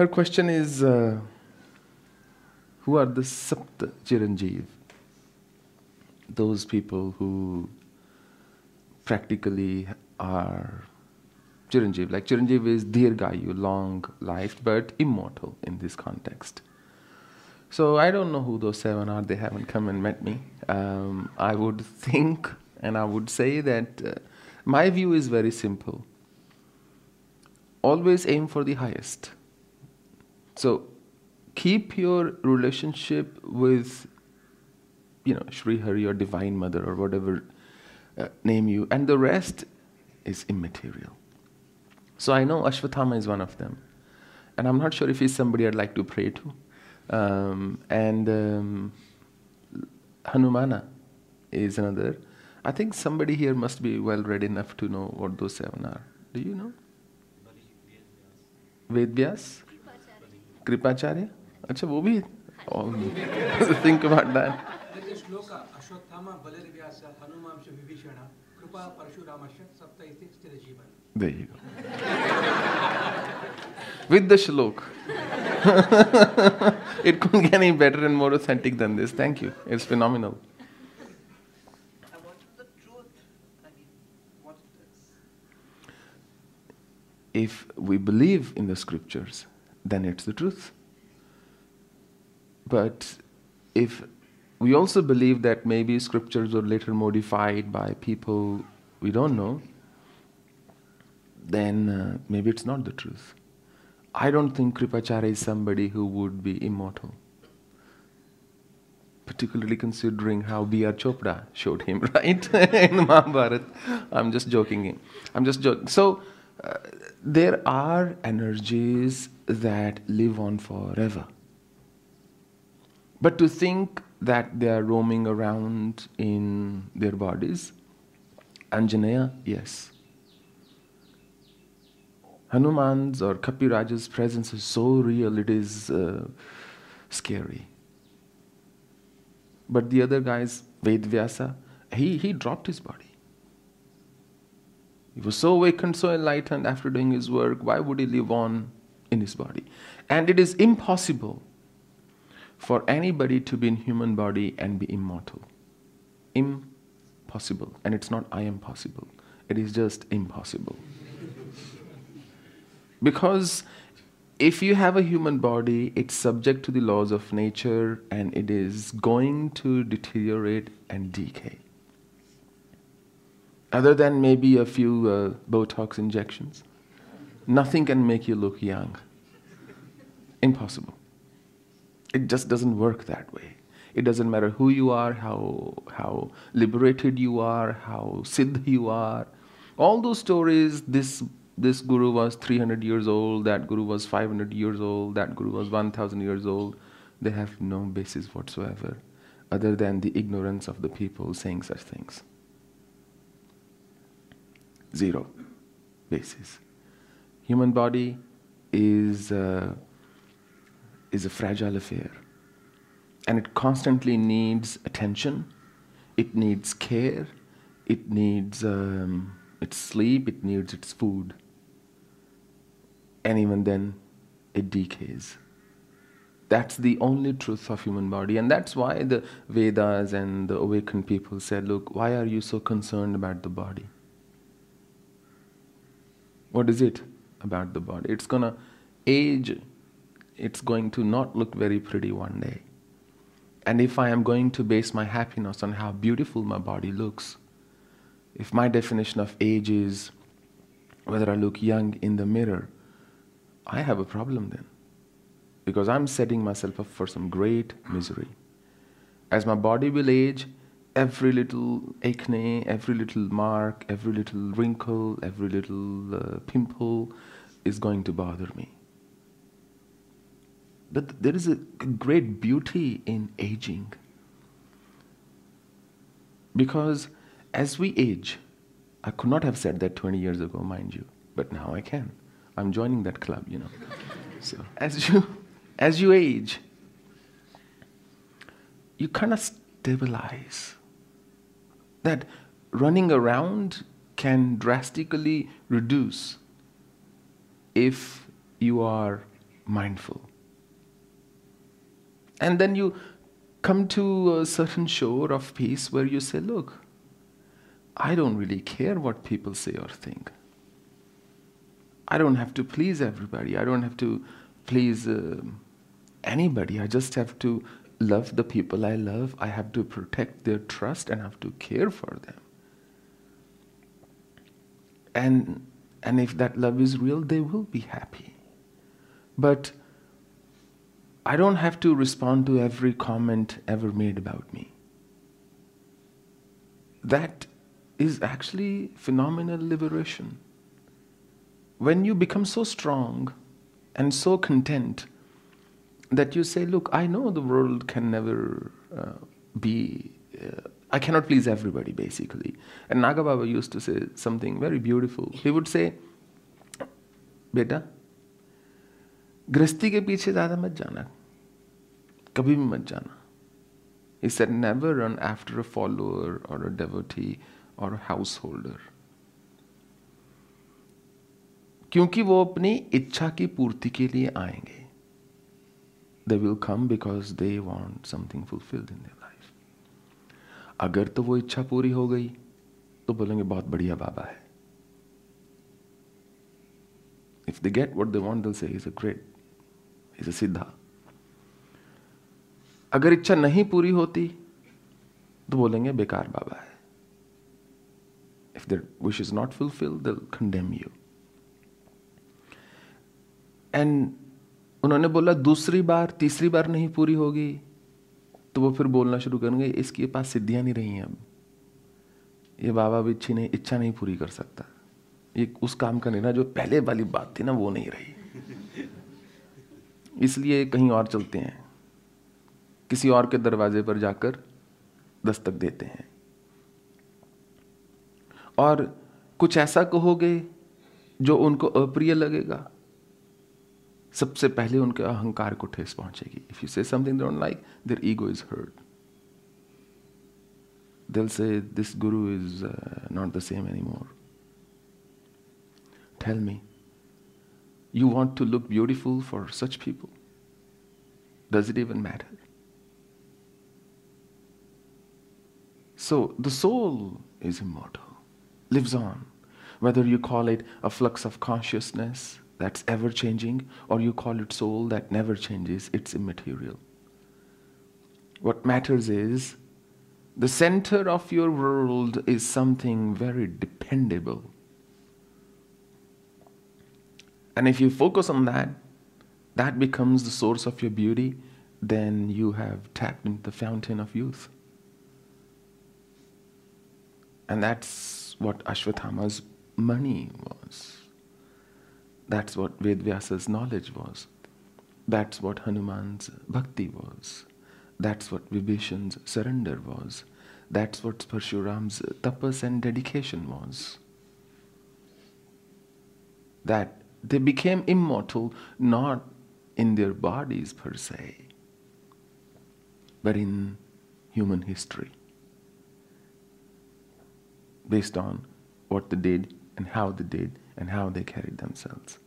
her question is uh, Who are the Sapta Chiranjeev? Those people who practically are Chiranjeev. Like Chiranjeev is Dirgayu, long life, but immortal in this context. So I don't know who those seven are. They haven't come and met me. Um, I would think and I would say that uh, my view is very simple. Always aim for the highest. So keep your relationship with, you know, Sri Hari or Divine Mother or whatever uh, name you, and the rest is immaterial. So I know Ashwatthama is one of them. And I'm not sure if he's somebody I'd like to pray to. Um, and um, Hanumana is another. I think somebody here must be well read enough to know what those seven are. Do you know? Ved Vyas? Kripacharya? Acha, wo bhi? Oh, think about that. There is shloka Ashwatthama Balarivyasa Hanumamsha Vibhishana Krupa Parashuramashya Sapta iti Stirajivan. There you go. With the shlok. it couldn't get any better and more authentic than this. Thank you. It's phenomenal. And what is the truth? I mean, what is If we believe in the scriptures, then it's the truth. But if we also believe that maybe scriptures were later modified by people we don't know, then uh, maybe it's not the truth. I don't think Kripacharya is somebody who would be immortal. Particularly considering how B.R. Chopra showed him, right? in Mahabharata. I'm just joking. I'm just joking. So, uh, there are energies that live on forever. But to think that they are roaming around in their bodies, Anjaneya, yes. Hanuman's or Kapiraja's presence is so real, it is uh, scary. But the other guys, Vedvyasa, he, he dropped his body. He was so awakened, so enlightened after doing his work. Why would he live on in his body? And it is impossible for anybody to be in human body and be immortal. Impossible. And it's not I am possible. It is just impossible. Because if you have a human body, it's subject to the laws of nature and it is going to deteriorate and decay. Other than maybe a few uh, Botox injections, nothing can make you look young. Impossible. It just doesn't work that way. It doesn't matter who you are, how, how liberated you are, how siddh you are. All those stories, this, this guru was 300 years old, that guru was 500 years old, that guru was 1000 years old, they have no basis whatsoever other than the ignorance of the people saying such things. Zero basis. Human body is. Uh, is a fragile affair. And it constantly needs attention, it needs care, it needs um, its sleep, it needs its food. And even then, it decays. That's the only truth of human body. And that's why the Vedas and the awakened people said, look, why are you so concerned about the body? What is it about the body? It's gonna age it's going to not look very pretty one day. And if I am going to base my happiness on how beautiful my body looks, if my definition of age is whether I look young in the mirror, I have a problem then. Because I'm setting myself up for some great misery. As my body will age, every little acne, every little mark, every little wrinkle, every little uh, pimple is going to bother me. But there is a great beauty in aging. Because as we age, I could not have said that 20 years ago, mind you, but now I can. I'm joining that club, you know. so as you as you age, you kind of stabilize. That running around can drastically reduce if you are mindful. And then you come to a certain shore of peace where you say, Look, I don't really care what people say or think. I don't have to please everybody. I don't have to please uh, anybody. I just have to love the people I love. I have to protect their trust and have to care for them. And, and if that love is real, they will be happy. But I don't have to respond to every comment ever made about me. That is actually phenomenal liberation. When you become so strong and so content that you say, Look, I know the world can never uh, be, uh, I cannot please everybody, basically. And Nagababa used to say something very beautiful. He would say, Beta, गृहस्थी के पीछे ज़्यादा मत जाना कभी भी मत जाना He said, never run after a follower or a devotee or a householder. क्योंकि वो अपनी इच्छा की पूर्ति के लिए आएँगे they will come because they want something fulfilled in their life अगर तो वो इच्छा पूरी हो गई तो बोलेंगे, बहुत बढ़िया बाबा है. If they get what they want they'll say is a great is a siddha अगर इच्छा नहीं पूरी होती तो बोलेंगे, बेकार बाबा है. If their wish is not fulfil they'll condemn you and उन्होंने बोला, दूसरी बार, तीसरी बार नहीं पूरी होगी। तो वो फिर बोलना शुरू करेंगे इसके पास सिद्धियाँ नहीं रही हैं अब। ये बाबा भी इच्छी नहीं, इच्छा नहीं पूरी कर सकता। ये उस काम का नहीं ना जो पहले वाली बात थी ना, वो नहीं रही। इसलिए कहीं और चलते हैं। किसी और के दरवाजे पर जाकर दस्तक देते हैं। और कुछ ऐसा कहोगे, जो उनको अप्रिय लगेगा? सबसे पहले उनके अहंकार को ठेस पहुंचेगी। If you say something don't like their ego is hurt they'll say this guru is not the same any more tell me you want to look beautiful for such people does it even matter so the soul is immortal lives on whether you call it a flux of consciousness that's ever changing, or you call it soul that never changes, it's immaterial. What matters is the center of your world is something very dependable. And if you focus on that, that becomes the source of your beauty, then you have tapped into the fountain of youth. And that's what Ashwatthama's mani was. That's what Vedvyasa's knowledge was. That's what Hanuman's bhakti was. That's what Vibhishan's surrender was. That's what Parshuram's tapas and dedication was. That they became immortal not in their bodies per se, but in human history based on what they did and how they did and how they carried themselves.